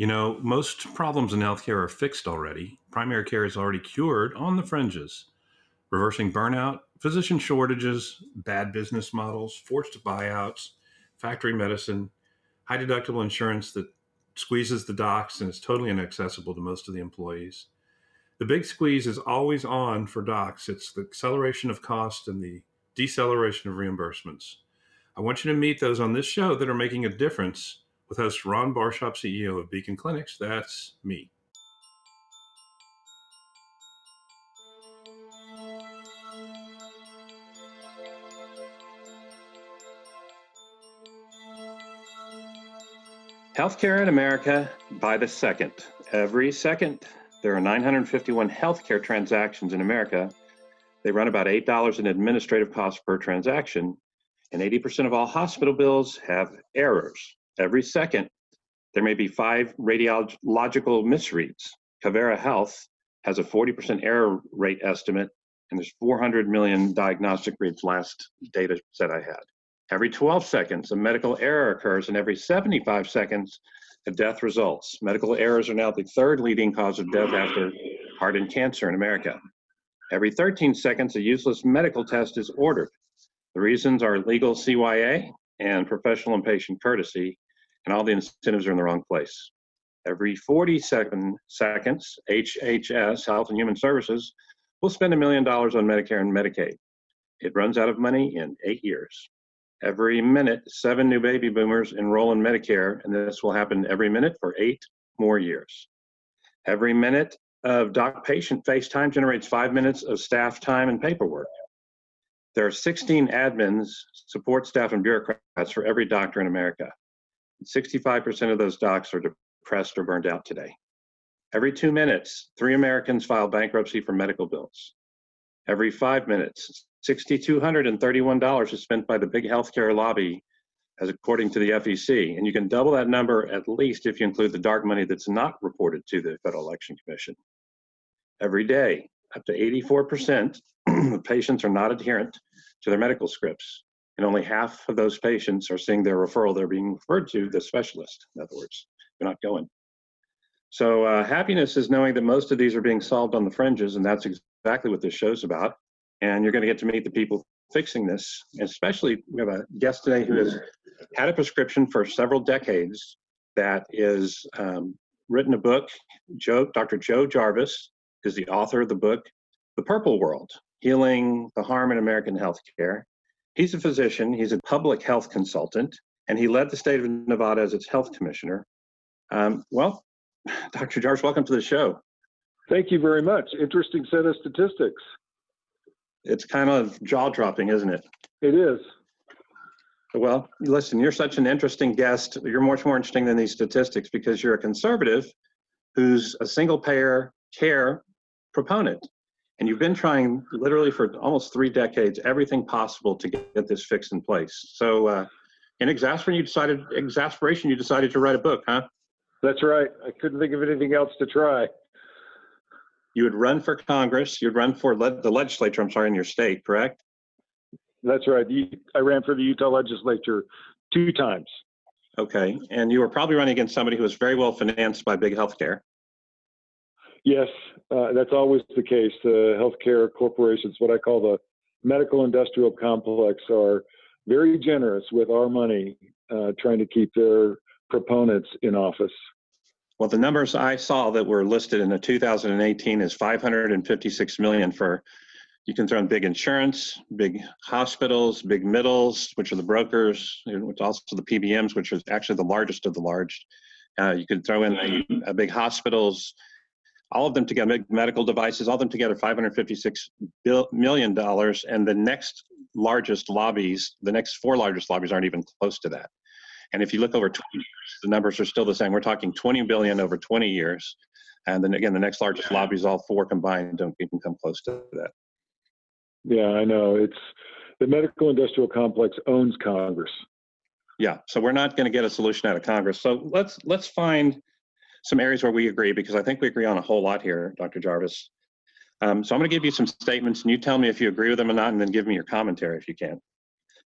You know, most problems in healthcare are fixed already. Primary care is already cured on the fringes. Reversing burnout, physician shortages, bad business models, forced buyouts, factory medicine, high deductible insurance that squeezes the docs and is totally inaccessible to most of the employees. The big squeeze is always on for docs. It's the acceleration of cost and the deceleration of reimbursements. I want you to meet those on this show that are making a difference with host Ron Barshop, CEO of Beacon Clinics. That's me. Healthcare in America by the second. Every second, there are 951 healthcare transactions in America. They run about $8 in administrative costs per transaction, and 80% of all hospital bills have errors. Every second, there may be five radiological misreads. Covera Health has a 40% error rate estimate, and there's 400 million diagnostic reads last data set I had. Every 12 seconds, a medical error occurs, and every 75 seconds, a death results. Medical errors are now the third leading cause of death after heart and cancer in America. Every 13 seconds, a useless medical test is ordered. The reasons are legal CYA and professional and patient courtesy, and all the incentives are in the wrong place. Every 47 seconds, HHS, Health and Human Services, will spend a million dollars on Medicare and Medicaid. It runs out of money in eight years. Every minute, seven new baby boomers enroll in Medicare, and this will happen every minute for eight more years. Every minute of doc patient FaceTime generates five minutes of staff time and paperwork. There are 16 admins, support staff, and bureaucrats for every doctor in America. 65% of those docs are depressed or burned out today. Every two minutes, three Americans file bankruptcy for medical bills. Every five minutes, $6,231 is spent by the big healthcare lobby, as according to the FEC. And you can double that number at least if you include the dark money that's not reported to the Federal Election Commission. Every day, up to 84% of patients are not adherent to their medical scripts. And only half of those patients are seeing their referral. They're being referred to the specialist, in other words. They're not going. So, uh, happiness is knowing that most of these are being solved on the fringes, and that's exactly what this show's about and you're going to get to meet the people fixing this. Especially, we have a guest today who has had a prescription for several decades that is um, written a book. Joe, Dr. Joe Jarvis is the author of the book, The Purple World Healing the Harm in American Healthcare. He's a physician, he's a public health consultant, and he led the state of Nevada as its health commissioner. Um, well, Dr. Jarvis, welcome to the show. Thank you very much. Interesting set of statistics it's kind of jaw dropping, isn't it? It is. Well, listen, you're such an interesting guest. You're much more interesting than these statistics because you're a conservative who's a single payer care proponent. And you've been trying literally for almost three decades everything possible to get this fixed in place. So, uh, in exasperation, you decided exasperation, you decided to write a book, huh? That's right. I couldn't think of anything else to try you would run for Congress, you'd run for le- the legislature, I'm sorry, in your state, correct? That's right. I ran for the Utah legislature two times. Okay. And you were probably running against somebody who was very well financed by big healthcare. Yes, uh, that's always the case. The healthcare corporations, what I call the medical industrial complex, are very generous with our money, uh, trying to keep their proponents in office. Well, the numbers I saw that were listed in the 2018 is 556 million for you can throw in big insurance, big hospitals, big middles, which are the brokers, which also the PBMs, which is actually the largest of the large. Uh, you could throw in a, a big hospitals, all of them together, medical devices, all of them together, 556 million dollars, and the next largest lobbies, the next four largest lobbies aren't even close to that. And if you look over 20 years, the numbers are still the same. We're talking 20 billion over 20 years. And then again, the next largest lobbies, all four combined, don't even come close to that. Yeah, I know. It's the medical industrial complex owns Congress. Yeah, so we're not going to get a solution out of Congress. So let's let's find some areas where we agree because I think we agree on a whole lot here, Dr. Jarvis. Um, so I'm going to give you some statements, and you tell me if you agree with them or not, and then give me your commentary if you can.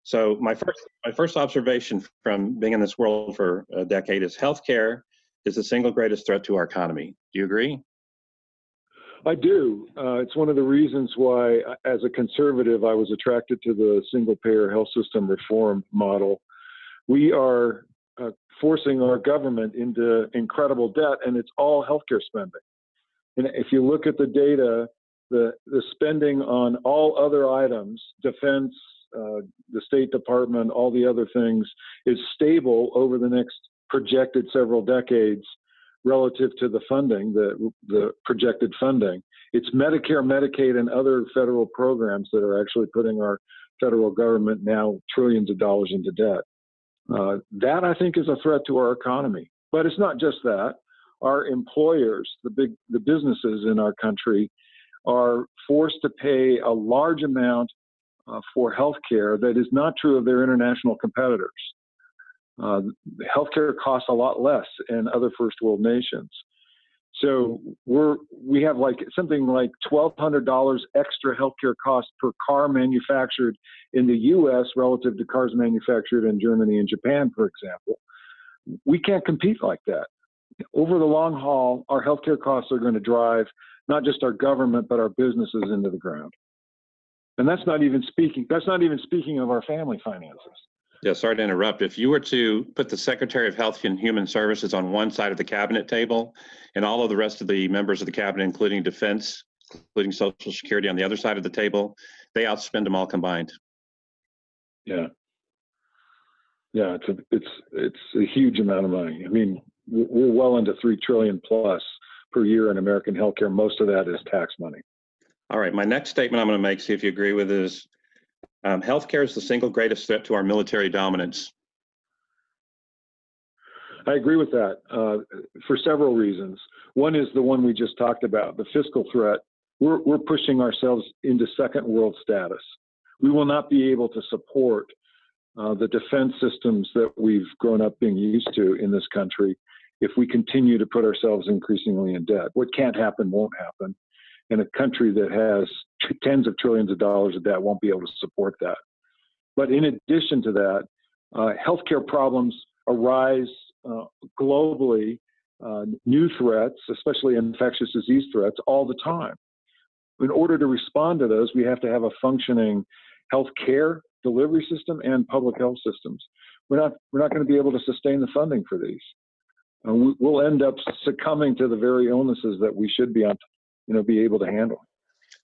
So my first my first observation from being in this world for a decade is healthcare is the single greatest threat to our economy. Do you agree? I do. Uh, it's one of the reasons why, uh, as a conservative, I was attracted to the single payer health system reform model. We are uh, forcing our government into incredible debt, and it's all healthcare spending. And if you look at the data, the, the spending on all other items, defense, uh, the State Department, all the other things, is stable over the next projected several decades relative to the funding, the, the projected funding. It's Medicare, Medicaid, and other federal programs that are actually putting our federal government now trillions of dollars into debt. Uh, that I think is a threat to our economy. But it's not just that. Our employers, the big the businesses in our country, are forced to pay a large amount uh, for health care that is not true of their international competitors. Uh, healthcare costs a lot less in other first world nations. So we're we have like something like twelve hundred dollars extra healthcare costs per car manufactured in the U.S. relative to cars manufactured in Germany and Japan, for example. We can't compete like that. Over the long haul, our healthcare costs are going to drive not just our government but our businesses into the ground. And that's not even speaking. That's not even speaking of our family finances. Yeah, sorry to interrupt. If you were to put the Secretary of Health and Human Services on one side of the cabinet table and all of the rest of the members of the cabinet, including defense, including Social Security on the other side of the table, they outspend them all combined. Yeah. Yeah, it's a, it's it's a huge amount of money. I mean, we're well into three trillion plus per year in American healthcare. Most of that is tax money. All right, my next statement I'm going to make, see if you agree with, is um, healthcare is the single greatest threat to our military dominance. I agree with that uh, for several reasons. One is the one we just talked about, the fiscal threat. We're, we're pushing ourselves into second world status. We will not be able to support uh, the defense systems that we've grown up being used to in this country if we continue to put ourselves increasingly in debt. What can't happen won't happen. And a country that has tens of trillions of dollars of debt won't be able to support that. But in addition to that, uh, healthcare problems arise uh, globally, uh, new threats, especially infectious disease threats, all the time. In order to respond to those, we have to have a functioning healthcare delivery system and public health systems. We're not we're not going to be able to sustain the funding for these. Uh, we, we'll end up succumbing to the very illnesses that we should be on, you know, be able to handle.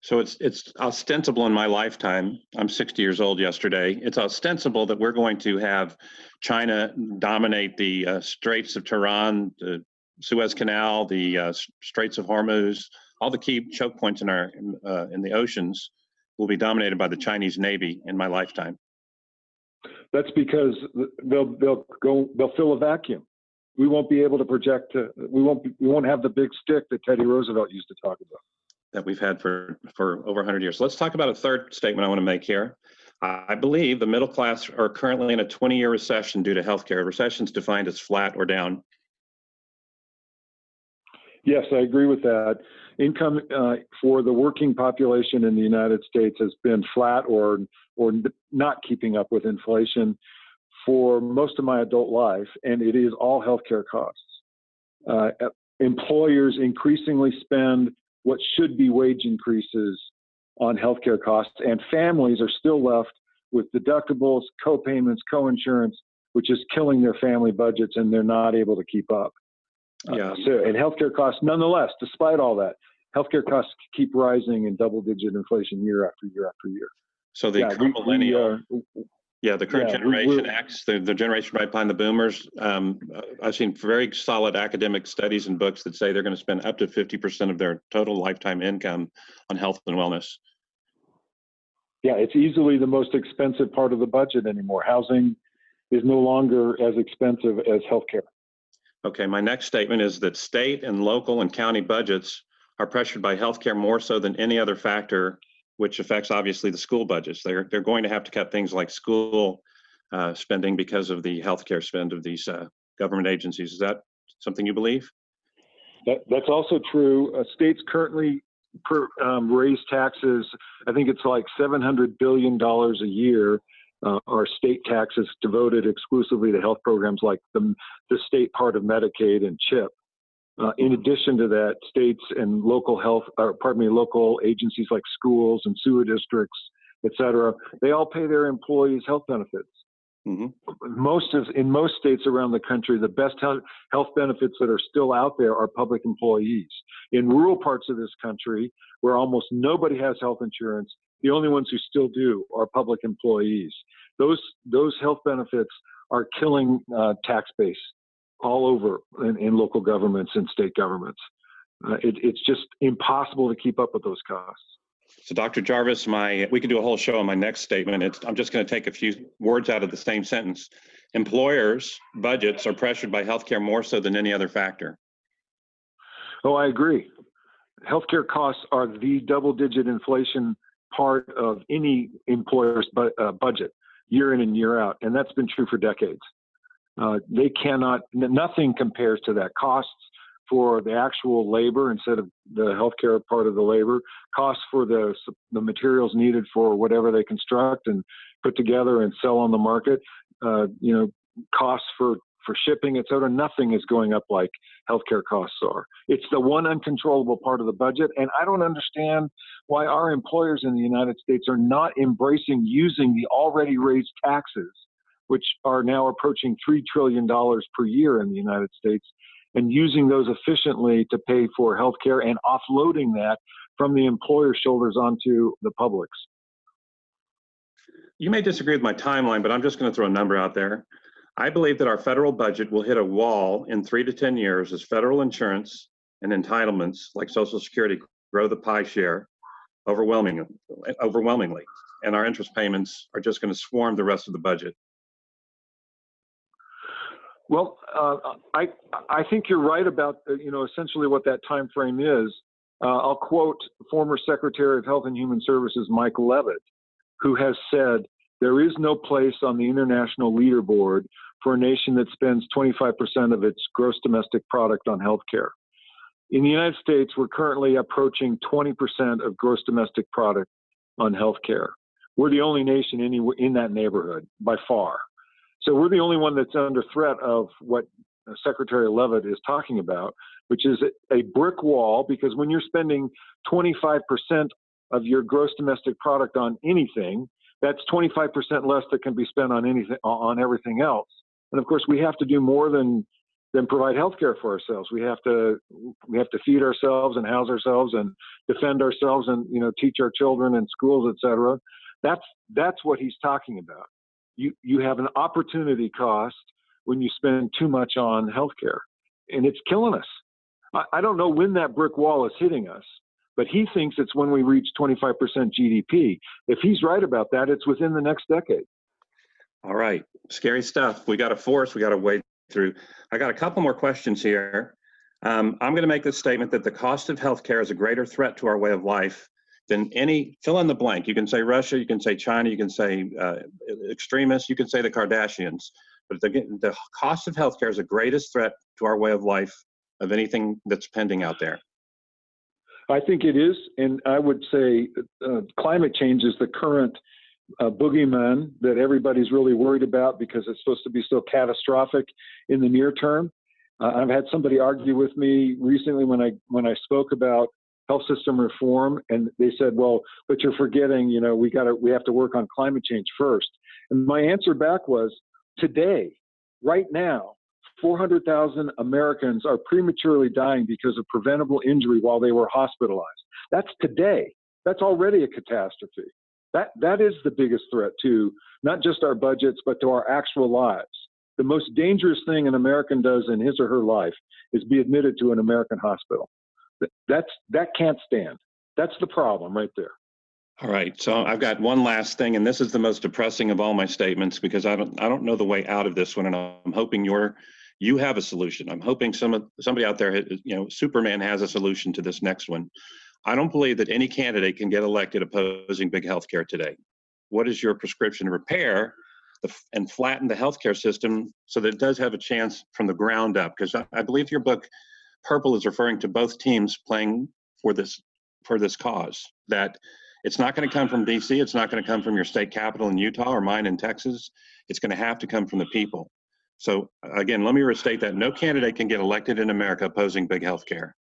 So it's it's ostensible in my lifetime. I'm 60 years old yesterday. It's ostensible that we're going to have China dominate the uh, Straits of Tehran, the Suez Canal, the uh, Straits of Hormuz, all the key choke points in our uh, in the oceans will be dominated by the Chinese Navy in my lifetime. That's because they'll they'll go they'll fill a vacuum. We won't be able to project. To, we won't we won't have the big stick that Teddy Roosevelt used to talk about that we've had for, for over 100 years. So let's talk about a third statement I want to make here. I believe the middle class are currently in a 20 year recession due to healthcare. Recession is defined as flat or down. Yes, I agree with that. Income uh, for the working population in the United States has been flat or or not keeping up with inflation for most of my adult life, and it is all healthcare costs. Uh, employers increasingly spend what should be wage increases on healthcare costs, and families are still left with deductibles, co-payments, co-insurance, which is killing their family budgets, and they're not able to keep up. Uh, yeah. Uh, so, and healthcare costs, nonetheless, despite all that, healthcare costs keep rising in double-digit inflation year after year after year. So the yeah, millennial, yeah, the current yeah, generation X, the, the generation right behind the boomers. Um, uh, I've seen very solid academic studies and books that say they're going to spend up to 50% of their total lifetime income on health and wellness. Yeah, it's easily the most expensive part of the budget anymore. Housing is no longer as expensive as healthcare. Okay, my next statement is that state and local and county budgets are pressured by healthcare more so than any other factor which affects obviously the school budgets. They're they're going to have to cut things like school uh, spending because of the healthcare spend of these uh, government agencies. Is that something you believe? That, that's also true. Uh, states currently per, um, raise taxes. I think it's like seven hundred billion dollars a year uh, are state taxes devoted exclusively to health programs like the, the state part of Medicaid and CHIP. Uh, in addition to that, states and local health, or pardon me, local agencies like schools and sewer districts, et cetera, they all pay their employees health benefits. Mm-hmm. Most of in most states around the country, the best health, health benefits that are still out there are public employees. In rural parts of this country, where almost nobody has health insurance, the only ones who still do are public employees. Those those health benefits are killing uh, tax base all over in, in, local governments and state governments. Uh, it, it's just impossible to keep up with those costs. So, Dr. Jarvis, my we can do a whole show on my next statement. It's, I'm just going to take a few words out of the same sentence. Employers' budgets are pressured by healthcare more so than any other factor. Oh, I agree. Healthcare costs are the double-digit inflation part of any employer's bu- uh, budget year in and year out, and that's been true for decades. Uh, they cannot, nothing compares to that. Costs for the actual labor instead of the healthcare part of the labor, costs for the the materials needed for whatever they construct and put together and sell on the market, uh, you know, costs for for shipping, et cetera. Nothing is going up like healthcare costs are. It's the one uncontrollable part of the budget, and I don't understand why our employers in the United States are not embracing using the already raised taxes which are now approaching $3 trillion per year in the United States, and using those efficiently to pay for health care and offloading that from the employer's shoulders onto the public's. You may disagree with my timeline, but I'm just going to throw a number out there. I believe that our federal budget will hit a wall in three to 10 years as federal insurance and entitlements like Social Security grow the pie share overwhelmingly, overwhelmingly. And our interest payments are just going to swarm the rest of the budget. Well, uh, I I think you're right about uh, you know essentially what that time frame is. Uh, I'll quote former Secretary of Health and Human Services Mike Leavitt, who has said there is no place on the international leaderboard for a nation that spends 25% of its gross domestic product on healthcare. In the United States, we're currently approaching 20% of gross domestic product on healthcare. We're the only nation any, in that neighborhood by far. So we're the only one that's under threat of what uh, Secretary Leavitt is talking about, which is a brick wall, because when you're spending 25% of your gross domestic product on anything, that's 25% less that can be spent on anything on everything else. And of course, we have to do more than than provide health care for ourselves. We have to we have to feed ourselves and house ourselves and defend ourselves and you know teach our children in schools, etc. That's that's what he's talking about you you have an opportunity cost when you spend too much on healthcare, and it's killing us. I, I don't know when that brick wall is hitting us, but he thinks it's when we reach 25% GDP. If he's right about that, it's within the next decade. All right, scary stuff. We got a force. We got to wade through. I got a couple more questions here. Um, I'm going to make the statement that the cost of healthcare is a greater threat to our way of life than any fill in the blank. You can say Russia, you can say China, you can say uh, extremists, you can say the Kardashians. But the, the cost of healthcare is the greatest threat to our way of life of anything that's pending out there. I think it is, and I would say uh, climate change is the current uh, boogeyman that everybody's really worried about because it's supposed to be so catastrophic in the near term. Uh, I've had somebody argue with me recently when I when I spoke about health system reform and they said well but you're forgetting you know we got to we have to work on climate change first. And my answer back was today right now 400,000 Americans are prematurely dying because of preventable injury while they were hospitalized. That's today. That's already a catastrophe. That that is the biggest threat to not just our budgets but to our actual lives. The most dangerous thing an American does in his or her life is be admitted to an American hospital that's that can't stand. That's the problem right there. All right. So I've got one last thing, and this is the most depressing of all my statements because I don't I don't know the way out of this one, and I'm hoping you're you have a solution. I'm hoping some somebody out there, you know, Superman has a solution to this next one. I don't believe that any candidate can get elected opposing big healthcare today. What is your prescription to repair the, and flatten the healthcare system so that it does have a chance from the ground up? Because I, I believe your book purple is referring to both teams playing for this for this cause that It's not going to come from DC. It's not going to come from your state capital in Utah or mine in Texas. It's going to have to come from the people. So again, let me restate that no candidate can get elected in America opposing big health care.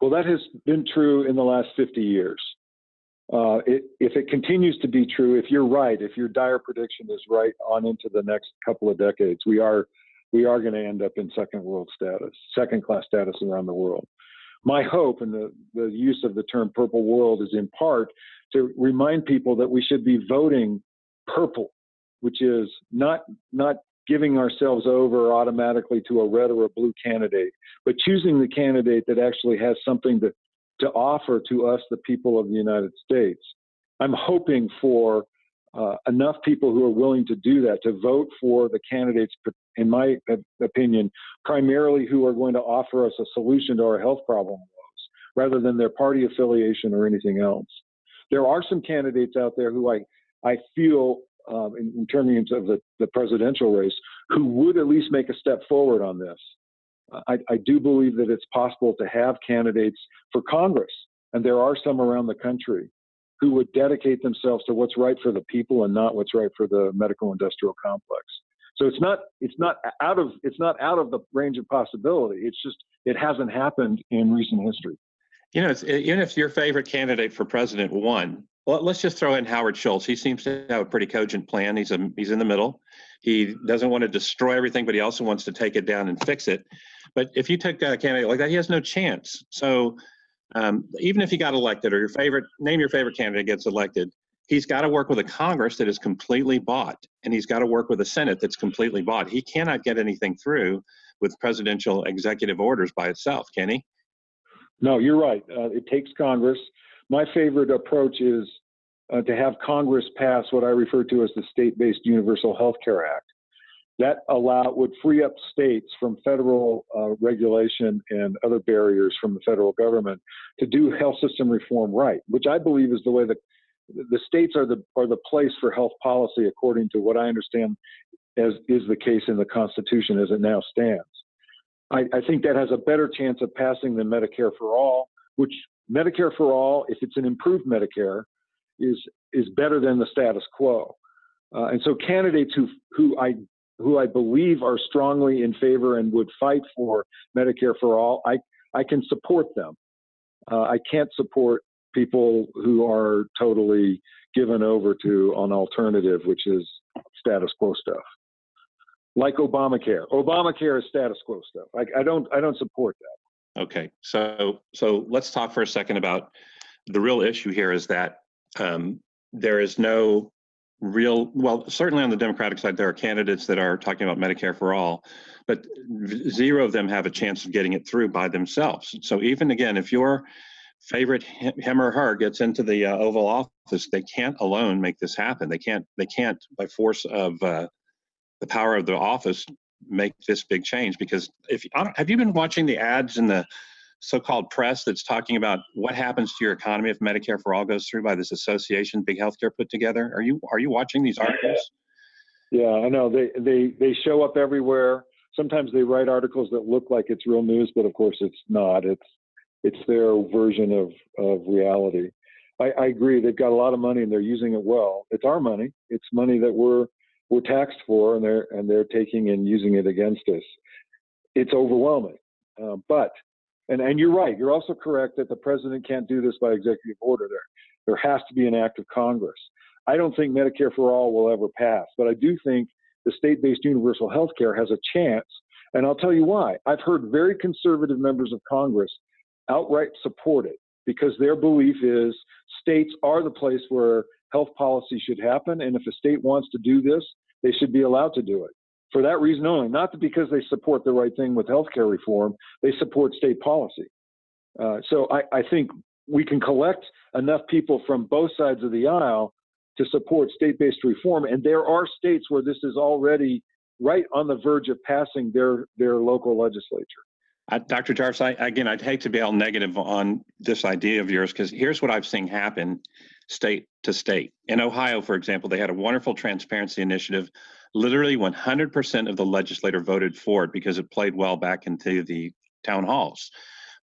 Well, that has been true in the last 50 years. Uh, it, if it continues to be true, if you're right, if your dire prediction is right on into the next couple of decades, we are we are going to end up in second world status, second class status around the world. My hope and the, the use of the term purple world is in part to remind people that we should be voting purple, which is not not giving ourselves over automatically to a red or a blue candidate, but choosing the candidate that actually has something to, to offer to us, the people of the United States. I'm hoping for uh, enough people who are willing to do that, to vote for the candidates, in my opinion, primarily who are going to offer us a solution to our health problem rather than their party affiliation or anything else. There are some candidates out there who I, I feel um, in, in, terms of the, the, presidential race who would at least make a step forward on this. I, I, do believe that it's possible to have candidates for Congress, and there are some around the country who would dedicate themselves to what's right for the people and not what's right for the medical industrial complex. So it's not it's not out of it's not out of the range of possibility. It's just it hasn't happened in recent history. You know, even if your favorite candidate for president won, well, let's just throw in Howard Schultz. He seems to have a pretty cogent plan. He's a he's in the middle. He doesn't want to destroy everything, but he also wants to take it down and fix it. But if you take a candidate like that, he has no chance. So um, even if he got elected, or your favorite name your favorite candidate gets elected, he's got to work with a Congress that is completely bought, and he's got to work with a Senate that's completely bought. He cannot get anything through with presidential executive orders by itself, can he? No, you're right. Uh, it takes Congress my favorite approach is uh, to have Congress pass what I refer to as the State-Based Universal Health Care Act. That allow would free up states from federal uh, regulation and other barriers from the federal government to do health system reform right, which I believe is the way that the states are the are the place for health policy, according to what I understand as is the case in the Constitution as it now stands. I, I think that has a better chance of passing than Medicare for all, which Medicare for all, if it's an improved Medicare, is is better than the status quo. Uh, and so candidates who who I who I believe are strongly in favor and would fight for Medicare for all, I I can support them. Uh, I can't support people who are totally given over to an alternative, which is status quo stuff, like Obamacare. Obamacare is status quo stuff. I, I don't I don't support that. Okay, so so let's talk for a second about the real issue here is that um, there is no real well certainly on the democratic side there are candidates that are talking about medicare for all but zero of them have a chance of getting it through by themselves so even again if your favorite him or her gets into the uh, oval office they can't alone make this happen they can't they can't by force of uh, the power of the office make this big change because if have you been watching the ads in the so-called press that's talking about what happens to your economy if Medicare for all goes through by this association Big Healthcare put together? Are you are you watching these articles? Yeah, I know they they they show up everywhere. Sometimes they write articles that look like it's real news, but of course it's not. It's it's their version of of reality. I, I agree. They've got a lot of money and they're using it well. It's our money. It's money that we're we're taxed for, and they're and they're taking and using it against us. It's overwhelming, uh, but and and you're right. You're also correct that the president can't do this by executive order. There there has to be an act of Congress. I don't think Medicare for all will ever pass, but I do think the state-based universal health care has a chance. And I'll tell you why. I've heard very conservative members of Congress outright support it because their belief is states are the place where health policy should happen. And if a state wants to do this, they should be allowed to do it. For that reason only, not because they support the right thing with healthcare reform, they support state policy. Uh, so I, I think we can collect enough people from both sides of the aisle to support state based reform. And there are states where this is already right on the verge of passing their, their local legislature. Uh, Dr. Jarvis, I, again, I'd hate to be all negative on this idea of yours because here's what I've seen happen state to state. In Ohio, for example, they had a wonderful transparency initiative. Literally 100% of the legislator voted for it because it played well back into the town halls.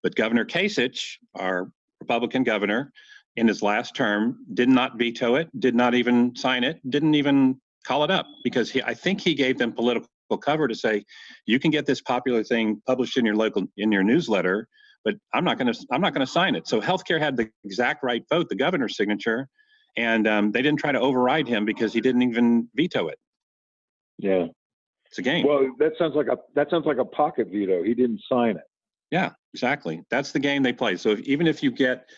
But Governor Kasich, our Republican governor, in his last term, did not veto it, did not even sign it, didn't even call it up because he, I think he gave them political cover to say, you can get this popular thing published in your local in your newsletter, but I'm not going to I'm not going to sign it. So healthcare had the exact right vote, the governor's signature, and um, they didn't try to override him because he didn't even veto it. Yeah, it's a game. Well, that sounds like a that sounds like a pocket veto. He didn't sign it. Yeah, exactly. That's the game they play. So if, even if you get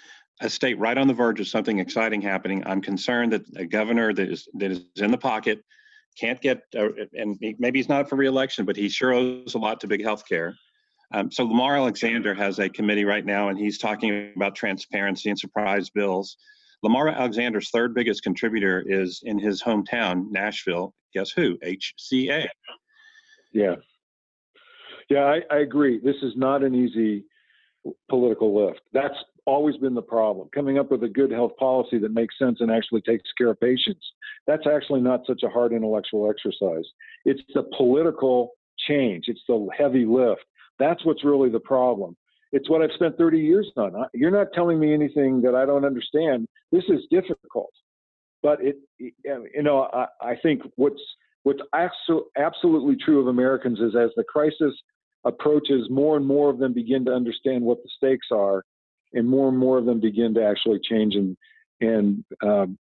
a state right on the verge of something exciting happening, I'm concerned that a governor that is that is in the pocket can't get, uh, and maybe he's not for reelection, but he sure owes a lot to big healthcare. Um, so Lamar Alexander has a committee right now, and he's talking about transparency and surprise bills. Lamar Alexander's third biggest contributor is in his hometown, Nashville. Guess who? HCA. Yeah. Yeah, I, I agree. This is not an easy political lift. That's always been the problem. Coming up with a good health policy that makes sense and actually takes care of patients. That's actually not such a hard intellectual exercise. It's the political change, it's the heavy lift. That's what's really the problem. It's what I've spent 30 years on. You're not telling me anything that I don't understand. This is difficult. But it, you know, I, I think what's what's absolutely true of Americans is as the crisis approaches, more and more of them begin to understand what the stakes are, and more and more of them begin to actually change and and um,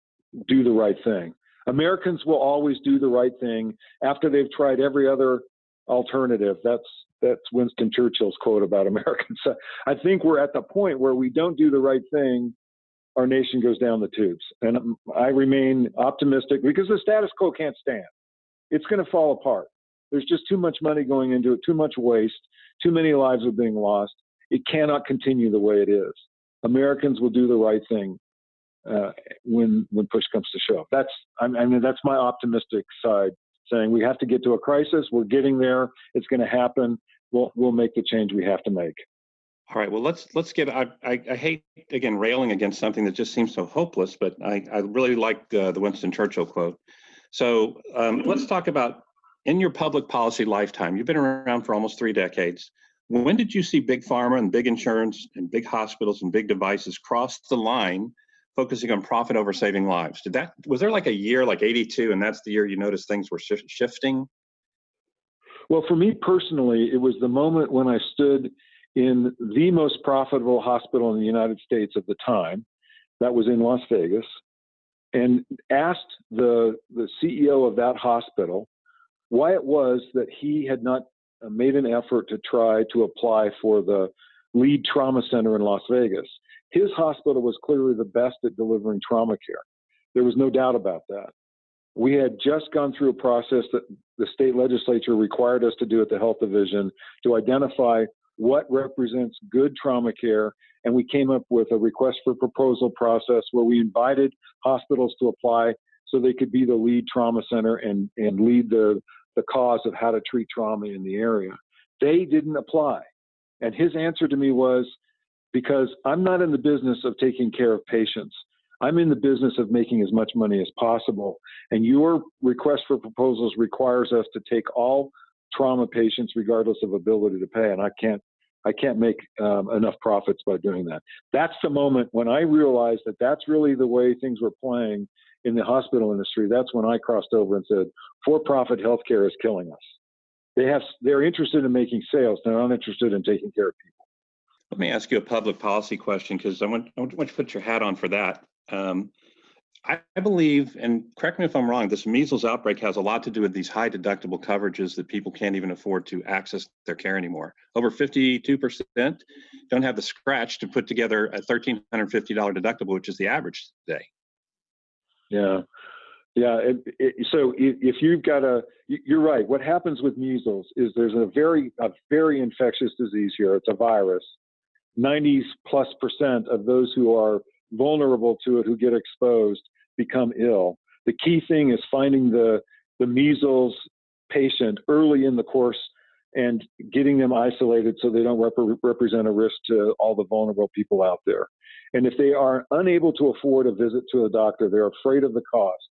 do the right thing. Americans will always do the right thing after they've tried every other alternative. That's that's Winston Churchill's quote about Americans. I think we're at the point where we don't do the right thing, our nation goes down the tubes. And I remain optimistic because the status quo can't stand. It's going to fall apart. There's just too much money going into it, too much waste, too many lives are being lost. It cannot continue the way it is. Americans will do the right thing uh, when when push comes to shove. That's I mean that's my optimistic side, saying we have to get to a crisis. We're getting there. It's going to happen. We'll we'll make the change we have to make. All right. Well, let's let's get. I, I, I hate again railing against something that just seems so hopeless, but I I really like uh, the Winston Churchill quote. So um, let's talk about in your public policy lifetime, you've been around for almost three decades. When did you see big pharma and big insurance and big hospitals and big devices cross the line, focusing on profit over saving lives? Did that was there like a year like 82 and that's the year you noticed things were sh- shifting? Well, for me personally, it was the moment when I stood in the most profitable hospital in the United States at the time, that was in Las Vegas, and asked the the CEO of that hospital why it was that he had not uh, made an effort to try to apply for the lead trauma center in Las Vegas. His hospital was clearly the best at delivering trauma care. There was no doubt about that. We had just gone through a process that the state legislature required us to do at the health division to identify what represents good trauma care. And we came up with a request for proposal process where we invited hospitals to apply so they could be the lead trauma center and, and lead the the cause of how to treat trauma in the area. They didn't apply. And his answer to me was because I'm not in the business of taking care of patients. I'm in the business of making as much money as possible. And your request for proposals requires us to take all trauma patients regardless of ability to pay. And I can't I can't make um, enough profits by doing that. That's the moment when I realized that that's really the way things were playing in the hospital industry, that's when I crossed over and said, for-profit healthcare is killing us. They have they're interested in making sales. They're not interested in taking care of people. Let me ask you a public policy question because I want, I want you to put your hat on for that. Um, I, I believe, and correct me if I'm wrong, this measles outbreak has a lot to do with these high deductible coverages that people can't even afford to access their care anymore. Over 52% don't have the scratch to put together a $1,350 deductible, which is the average today. Yeah. Yeah. It, it, so if you've got a, you're right. What happens with measles is there's a very, a very infectious disease here. It's a virus. 90 plus percent of those who are vulnerable to it, who get exposed, become ill. The key thing is finding the, the measles patient early in the course and getting them isolated so they don't rep- represent a risk to all the vulnerable people out there. And if they are unable to afford a visit to a doctor, they're afraid of the cost.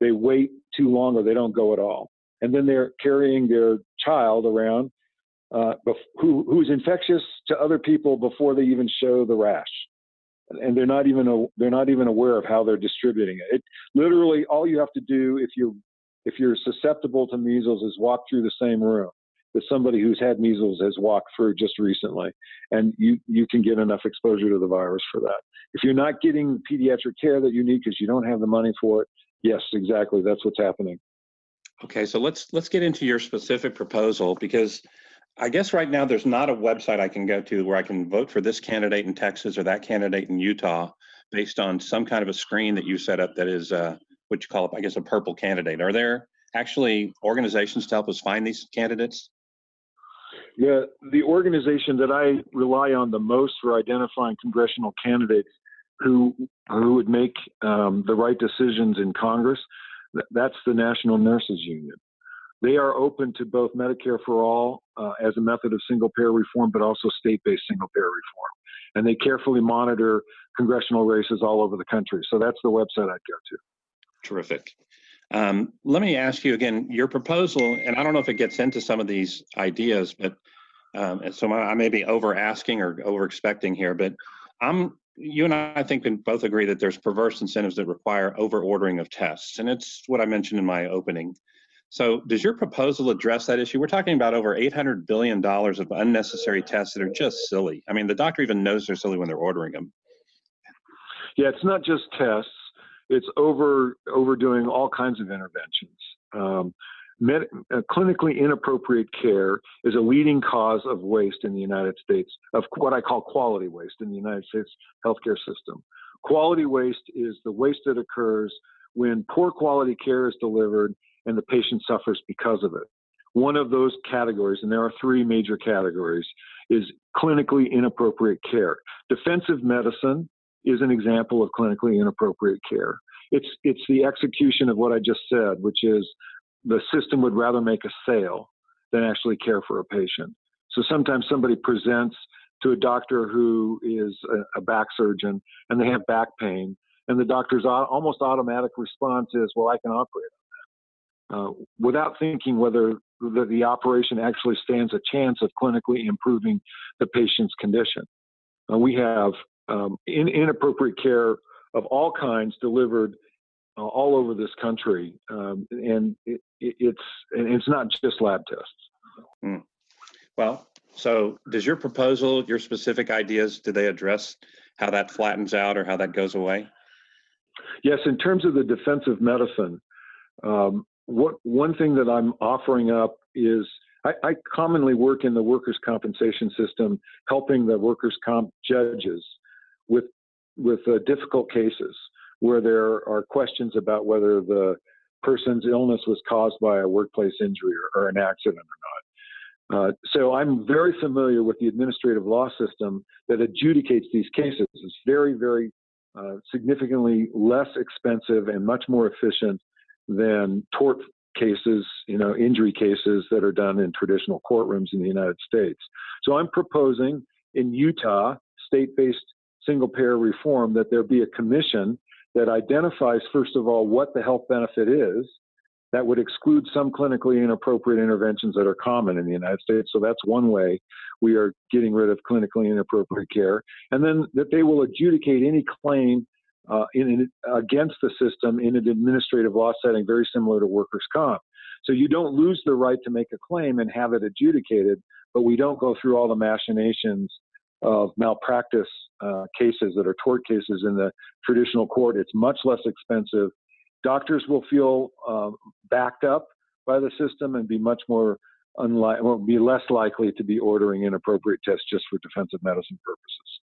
They wait too long or they don't go at all. And then they're carrying their child around uh, who, who's infectious to other people before they even show the rash. and they're not even they're not even aware of how they're distributing it. it. Literally, all you have to do if you if you're susceptible to measles is walk through the same room that somebody who's had measles has walked through just recently, and you you can get enough exposure to the virus for that. If you're not getting pediatric care that you need because you don't have the money for it, yes, exactly, that's what's happening. Okay, so let's let's get into your specific proposal because I guess right now there's not a website I can go to where I can vote for this candidate in Texas or that candidate in Utah based on some kind of a screen that you set up that is uh, what you call, I guess, a purple candidate. Are there actually organizations to help us find these candidates? Yeah, the organization that I rely on the most for identifying congressional candidates who who would make um, the right decisions in Congress, that's the National Nurses Union. They are open to both Medicare for all uh, as a method of single payer reform, but also state-based single payer reform, and they carefully monitor congressional races all over the country. So that's the website I'd go to. Terrific. Um, let me ask you again your proposal, and I don't know if it gets into some of these ideas, but um, and so I may be over asking or over expecting here, but I'm you and I, I think can both agree that there's perverse incentives that require over ordering of tests, and it's what I mentioned in my opening. So, does your proposal address that issue? We're talking about over $800 billion of unnecessary tests that are just silly. I mean, the doctor even knows they're silly when they're ordering them. Yeah, it's not just tests it's over overdoing all kinds of interventions. Um, med, uh, clinically inappropriate care is a leading cause of waste in the United States, of what I call quality waste in the United States healthcare system. Quality waste is the waste that occurs when poor quality care is delivered and the patient suffers because of it. One of those categories, and there are three major categories, is clinically inappropriate care. Defensive medicine is an example of clinically inappropriate care. It's it's the execution of what I just said, which is the system would rather make a sale than actually care for a patient. So sometimes somebody presents to a doctor who is a, back surgeon and they have back pain, and the doctor's almost automatic response is, "Well, I can operate on that," uh, without thinking whether the, the operation actually stands a chance of clinically improving the patient's condition. Uh, we have um, in, inappropriate care of all kinds delivered uh, all over this country, um, and it, it, it's and it's not just lab tests. Mm. Well, so does your proposal, your specific ideas, do they address how that flattens out or how that goes away? Yes, in terms of the defensive medicine, um, what one thing that I'm offering up is I, I, commonly work in the workers' compensation system, helping the workers' comp judges with with uh, difficult cases where there are questions about whether the person's illness was caused by a workplace injury or, or an accident or not. Uh, so I'm very familiar with the administrative law system that adjudicates these cases. It's very, very uh, significantly less expensive and much more efficient than tort cases, you know, injury cases that are done in traditional courtrooms in the United States. So I'm proposing in Utah, state-based single payer reform, that there be a commission that identifies, first of all, what the health benefit is. That would exclude some clinically inappropriate interventions that are common in the United States. So that's one way we are getting rid of clinically inappropriate care. And then that they will adjudicate any claim uh, in, in, against the system in an administrative law setting, very similar to workers' comp. So you don't lose the right to make a claim and have it adjudicated, but we don't go through all the machinations of malpractice uh, cases that are tort cases in the traditional court. It's much less expensive. Doctors will feel uh, backed up by the system and be much more unlike, will be less likely to be ordering inappropriate tests just for defensive medicine purposes.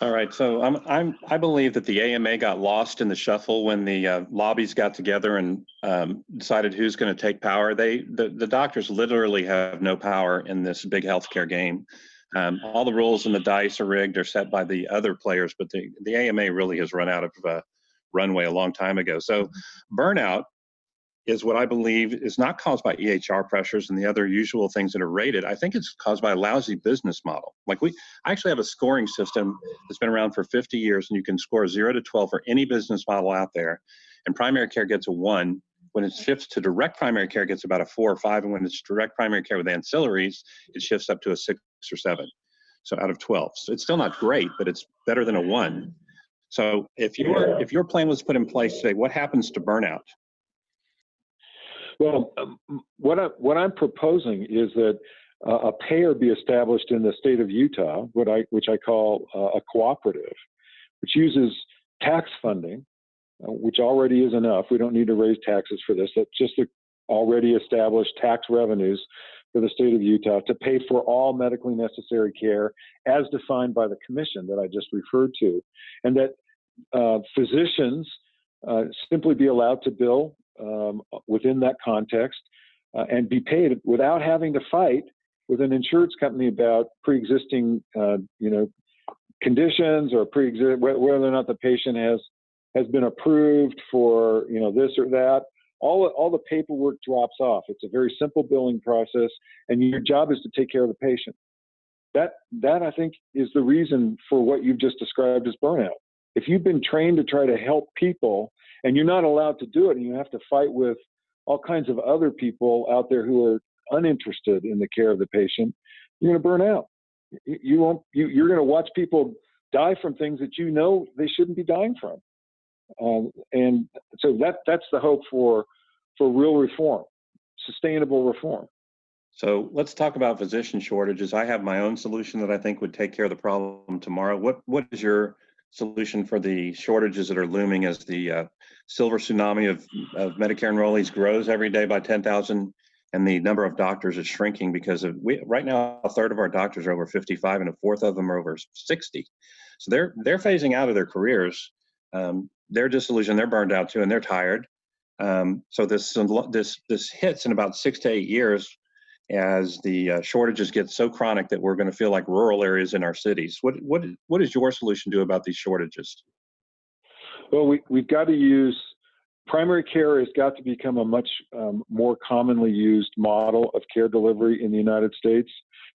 All right, so I'm, I'm, I believe that the AMA got lost in the shuffle when the uh, lobbies got together and um, decided who's going to take power. They, the, the doctors literally have no power in this big healthcare game. Um, all the rules and the dice are rigged are set by the other players, but the, the AMA really has run out of uh, runway a long time ago. So burnout is what I believe is not caused by EHR pressures and the other usual things that are rated. I think it's caused by a lousy business model. Like we, I actually have a scoring system that's been around for 50 years, and you can score zero to 12 for any business model out there. And primary care gets a one. When it shifts to direct primary care, it gets about a four or five. And when it's direct primary care with ancillaries, it shifts up to a six or seven. So out of 12. So it's still not great, but it's better than a one. So if your if your plan was put in place today, what happens to burnout? Well, um, what I what I'm proposing is that uh, a payer be established in the state of Utah, what I which I call uh, a cooperative, which uses tax funding, uh, which already is enough. We don't need to raise taxes for this. That's just the already established tax revenues for the state of Utah to pay for all medically necessary care as defined by the commission that I just referred to, and that uh, physicians uh, simply be allowed to bill um, within that context uh, and be paid without having to fight with an insurance company about pre-existing, uh, you know, conditions or pre whether or not the patient has has been approved for you know this or that. All all the paperwork drops off. It's a very simple billing process, and your job is to take care of the patient. That that I think is the reason for what you've just described as burnout. If you've been trained to try to help people and you're not allowed to do it, and you have to fight with all kinds of other people out there who are uninterested in the care of the patient, you're going to burn out. You won't. You, you're going to watch people die from things that you know they shouldn't be dying from. Um, and so that that's the hope for for real reform, sustainable reform. So let's talk about physician shortages. I have my own solution that I think would take care of the problem tomorrow. What what is your solution for the shortages that are looming as the uh, silver tsunami of, of Medicare enrollees grows every day by 10,000 and the number of doctors is shrinking because of we right now a third of our doctors are over 55 and a fourth of them are over 60 so they're they're phasing out of their careers. Um, they're disillusioned they're burned out too and they're tired. Um, so this this this hits in about six to eight years as the uh, shortages get so chronic that we're going to feel like rural areas in our cities. What what what does your solution do about these shortages? Well, we we've got to use primary care has got to become a much um, more commonly used model of care delivery in the United States.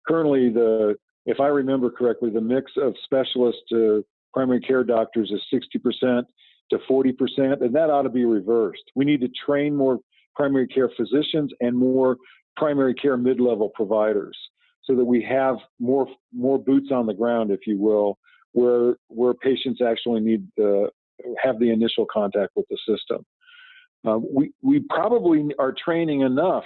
Currently, the if I remember correctly, the mix of specialists to primary care doctors is 60% to 40%, and that ought to be reversed. We need to train more primary care physicians and more primary care mid-level providers so that we have more more boots on the ground, if you will, where where patients actually need to have the initial contact with the system. Uh, we we probably are training enough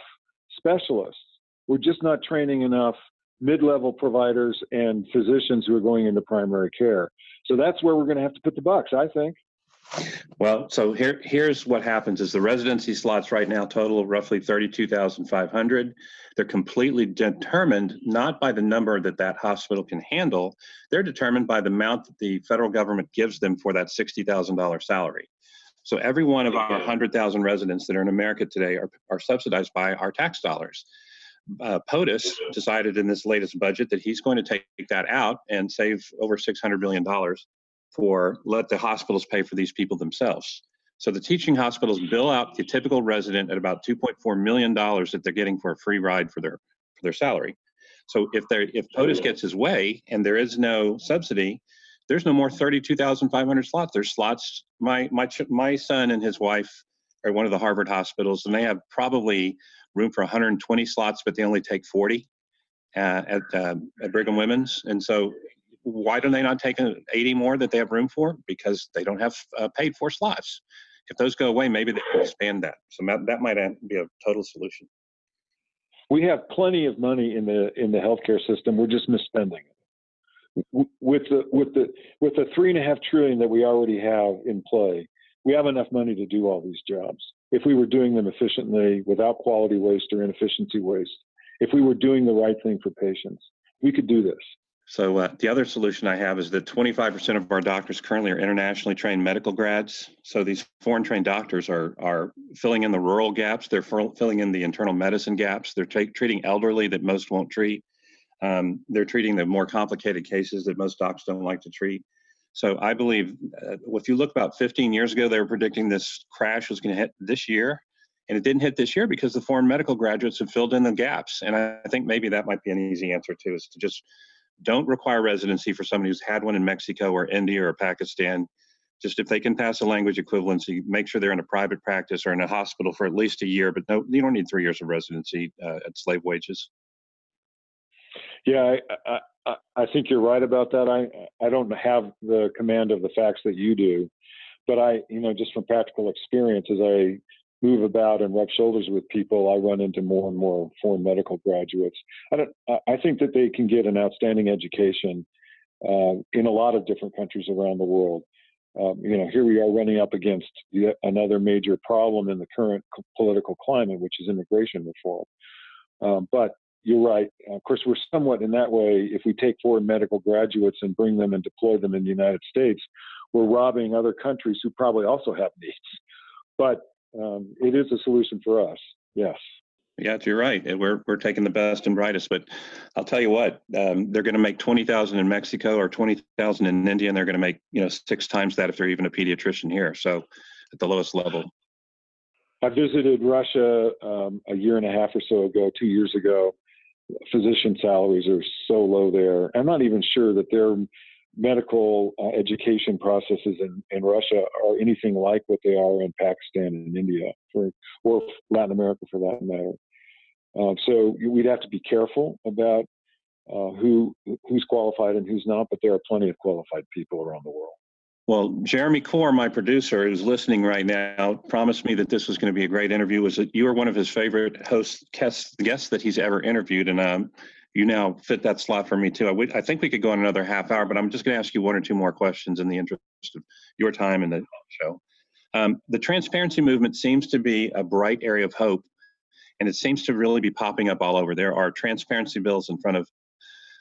specialists. We're just not training enough mid-level providers and physicians who are going into primary care. So that's where we're going to have to put the bucks, I think. Well, so here here's what happens: is the residency slots right now total roughly thirty-two thousand five hundred. They're completely determined not by the number that that hospital can handle. They're determined by the amount that the federal government gives them for that sixty thousand dollar salary. So every one of our hundred thousand residents that are in America today are, are subsidized by our tax dollars. Uh, POTUS decided in this latest budget that he's going to take that out and save over six hundred million dollars for let the hospitals pay for these people themselves. So the teaching hospitals bill out the typical resident at about 2.4 million dollars that they're getting for a free ride for their for their salary. So if they if POTUS gets his way and there is no subsidy, there's no more 32,500 slots. There's slots. My my my son and his wife are one of the Harvard hospitals, and they have probably room for 120 slots, but they only take 40 uh, at, uh, at Brigham Women's. And so why do they not take 80 more that they have room for? Because they don't have uh, paid for slots. If those go away, maybe they can expand that. So that, that might be a total solution. We have plenty of money in the in the healthcare system. We're just misspending it. With the with the with the three and a half trillion that we already have in play, we have enough money to do all these jobs. If we were doing them efficiently, without quality waste or inefficiency waste, if we were doing the right thing for patients, we could do this. So uh, the other solution I have is that 25% of our doctors currently are internationally trained medical grads. So these foreign trained doctors are are filling in the rural gaps. They're filling in the internal medicine gaps. They're t- treating elderly that most won't treat. Um, they're treating the more complicated cases that most docs don't like to treat. So I believe uh, if you look about 15 years ago, they were predicting this crash was going to hit this year. And it didn't hit this year because the foreign medical graduates have filled in the gaps. And I, I think maybe that might be an easy answer too, is to just don't require residency for somebody who's had one in Mexico or India or Pakistan. Just if they can pass a language equivalency, make sure they're in a private practice or in a hospital for at least a year. But no, you don't need three years of residency uh, at slave wages. Yeah, I, I, I think you're right about that. I I don't have the command of the facts that you do, but I, you know, just from practical experience, as I move about and rub shoulders with people, I run into more and more foreign medical graduates. I don't. I think that they can get an outstanding education uh, in a lot of different countries around the world. Um, you know, here we are running up against the, another major problem in the current political climate, which is immigration reform. Um, but you're right. Of course, we're somewhat in that way. If we take foreign medical graduates and bring them and deploy them in the United States, we're robbing other countries who probably also have needs. But um, it is a solution for us. Yes. Yeah, you're right. We're we're taking the best and brightest, but I'll tell you what, um, they're going to make twenty thousand in Mexico or twenty thousand in India, and they're going to make you know six times that if they're even a pediatrician here. So, at the lowest level. I visited Russia um, a year and a half or so ago, two years ago. Physician salaries are so low there. I'm not even sure that their medical uh, education processes in, in Russia are anything like what they are in Pakistan and India, for, or Latin America for that matter. Uh, so we'd have to be careful about uh, who who's qualified and who's not, but there are plenty of qualified people around the world. Well, Jeremy Core, my producer, who's listening right now, promised me that this was going to be a great interview. Was that you were one of his favorite hosts, guests, guests that he's ever interviewed, and um, you now fit that slot for me too. I, I think we could go on another half hour, but I'm just going to ask you one or two more questions in the interest of your time and the show. Um, the transparency movement seems to be a bright area of hope, and it seems to really be popping up all over. There are transparency bills in front of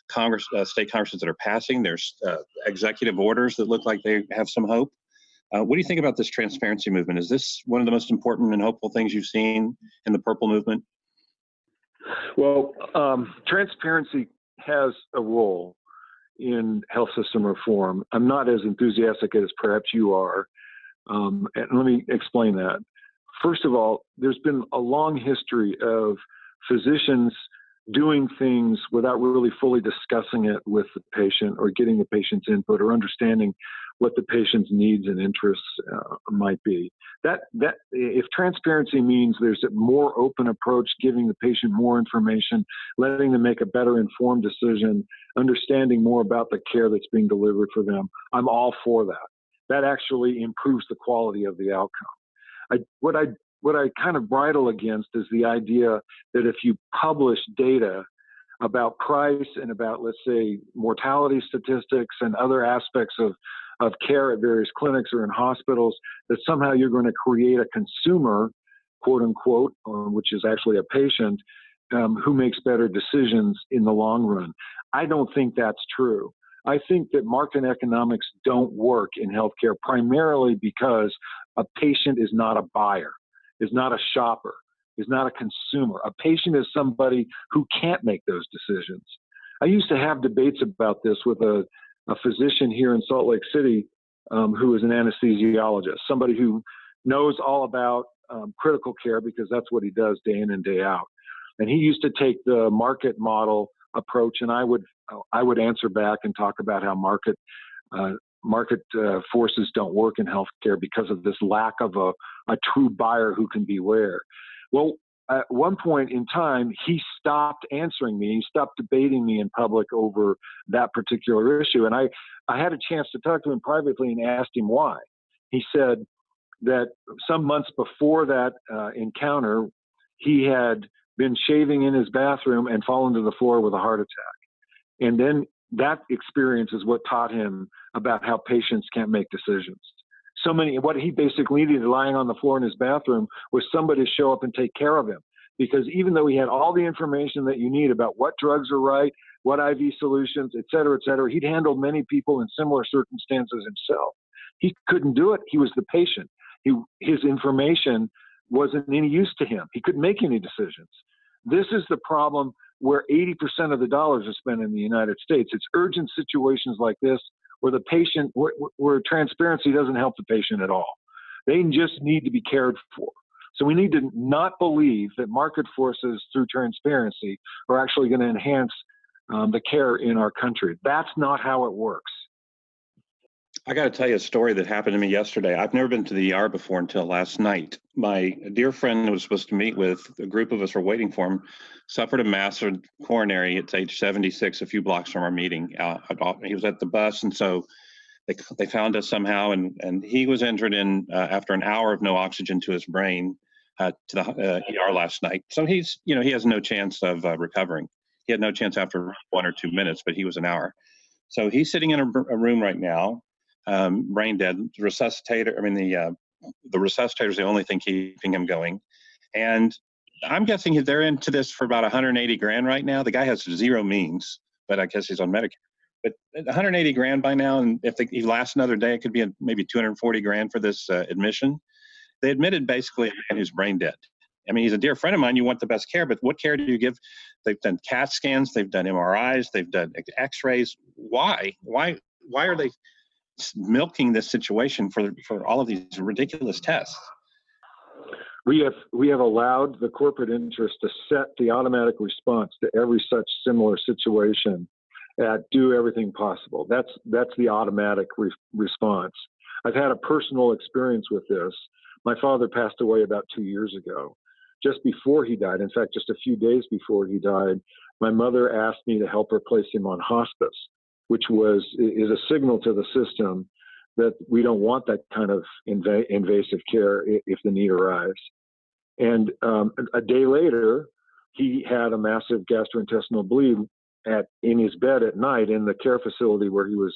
Congress, uh, state congresses that are passing. There's uh, executive orders that look like they have some hope. Uh, what do you think about this transparency movement? Is this one of the most important and hopeful things you've seen in the purple movement? Well, um, transparency has a role in health system reform. I'm not as enthusiastic as perhaps you are. Um, and let me explain that. First of all, there's been a long history of physicians doing things without really fully discussing it with the patient or getting the patient's input or understanding what the patient's needs and interests uh, might be. That that if transparency means there's a more open approach, giving the patient more information, letting them make a better informed decision, understanding more about the care that's being delivered for them, I'm all for that. That actually improves the quality of the outcome. I, what I what I kind of bridle against is the idea that if you publish data about price and about, let's say, mortality statistics and other aspects of, of care at various clinics or in hospitals, that somehow you're going to create a consumer, quote unquote, uh, which is actually a patient, um, who makes better decisions in the long run. I don't think that's true. I think that market economics don't work in healthcare primarily because a patient is not a buyer is not a shopper, is not a consumer. A patient is somebody who can't make those decisions. I used to have debates about this with a, a physician here in Salt Lake City um, who is an anesthesiologist, somebody who knows all about um, critical care because that's what he does day in and day out. And he used to take the market model approach, and I would I would answer back and talk about how market uh, market uh, forces don't work in healthcare because of this lack of a, a true buyer who can be where. Well, at one point in time, he stopped answering me. He stopped debating me in public over that particular issue. And I, I had a chance to talk to him privately and asked him why. He said that some months before that uh, encounter, he had been shaving in his bathroom and fallen to the floor with a heart attack. And then that experience is what taught him about how patients can't make decisions. So many, what he basically needed lying on the floor in his bathroom was somebody to show up and take care of him. Because even though he had all the information that you need about what drugs are right, what IV solutions, et cetera, et cetera, he'd handled many people in similar circumstances himself. He couldn't do it. He was the patient. He, his information wasn't any use to him. He couldn't make any decisions. This is the problem where 80% of the dollars are spent in the United States. It's urgent situations like this where the patient, where, where transparency doesn't help the patient at all. They just need to be cared for. So we need to not believe that market forces through transparency are actually going to enhance um, the care in our country. That's not how it works. I got to tell you a story that happened to me yesterday. I've never been to the ER before until last night. My dear friend was supposed to meet with a group of us were waiting for him. Suffered a massive coronary at age 76, a few blocks from our meeting. Uh, he was at the bus, and so they they found us somehow, and and he was entered in uh, after an hour of no oxygen to his brain uh, to the ER last night. So he's you know he has no chance of uh, recovering. He had no chance after one or two minutes, but he was an hour. So he's sitting in a, a room right now, um, brain dead. The Resuscitator. I mean the uh, the resuscitator is the only thing keeping him going, and I'm guessing they're into this for about 180 grand right now. The guy has zero means, but I guess he's on Medicare but 180 grand by now, and if he lasts another day, it could be maybe 240 grand for this uh, admission. They admitted basically a man who's brain dead. I mean, he's a dear friend of mine. You want the best care, but what care do you give? They've done CAT scans, they've done MRIs, they've done X-rays. Why? Why? Why are they milking this situation for for all of these ridiculous tests? We have we have allowed the corporate interest to set the automatic response to every such similar situation at do everything possible. That's that's the automatic re- response. I've had a personal experience with this. My father passed away about two years ago. Just before he died, in fact, just a few days before he died, my mother asked me to help her place him on hospice, which was is a signal to the system that we don't want that kind of inv- invasive care if the need arrives. And um, a day later, he had a massive gastrointestinal bleed at in his bed at night in the care facility where he was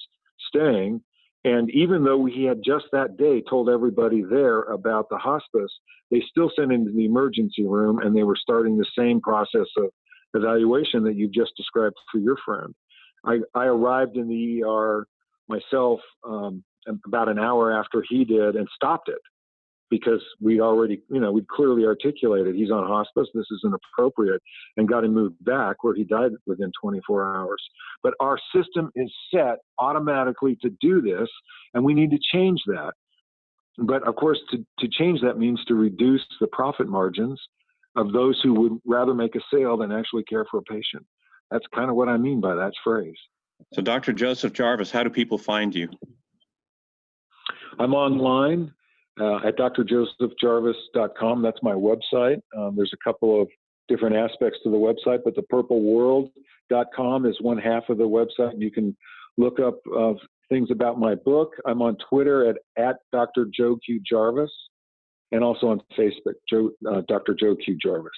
staying. And even though he had just that day told everybody there about the hospice, they still sent him to the emergency room and they were starting the same process of evaluation that you just described for your friend. I, I arrived in the ER myself um, about an hour after he did and stopped it because we already, you know, we'd clearly articulated he's on hospice, this is inappropriate, and got him moved back where he died within 24 hours. But our system is set automatically to do this, and we need to change that. But of course, to, to change that means to reduce the profit margins of those who would rather make a sale than actually care for a patient. That's kind of what I mean by that phrase. So, Dr. Joseph Jarvis, how do people find you? I'm online uh, at drjosephjarvis.com. That's my website. Um, there's a couple of different aspects to the website, but the purpleworld.com is one half of the website. You can look up uh, things about my book. I'm on Twitter at, at Dr. Joe Q. Jarvis and also on Facebook, Joe, uh, Dr. Joe Q. Jarvis.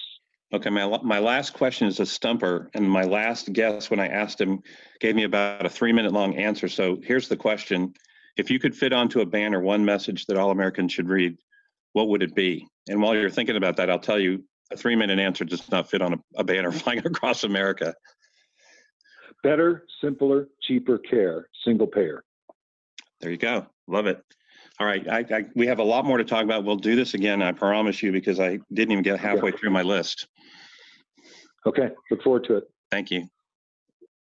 Okay, my, my last question is a stumper, and my last guess when I asked him gave me about a three minute long answer. So here's the question if you could fit onto a banner one message that all Americans should read, what would it be? And while you're thinking about that, I'll tell you a three minute answer does not fit on a, a banner flying across America. Better, simpler, cheaper care, single payer. There you go. Love it. All right. I, I, we have a lot more to talk about. We'll do this again, I promise you, because I didn't even get halfway through my list. Okay. Look forward to it. Thank you.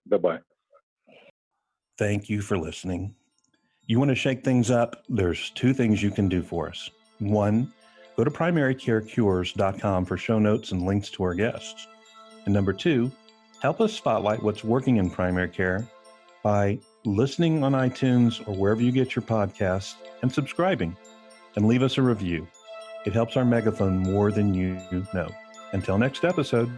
Bye bye. Thank you for listening. You want to shake things up? There's two things you can do for us. One, go to primarycarecures.com for show notes and links to our guests. And number two, help us spotlight what's working in primary care by listening on iTunes or wherever you get your podcasts and subscribing and leave us a review. It helps our megaphone more than you know. Until next episode.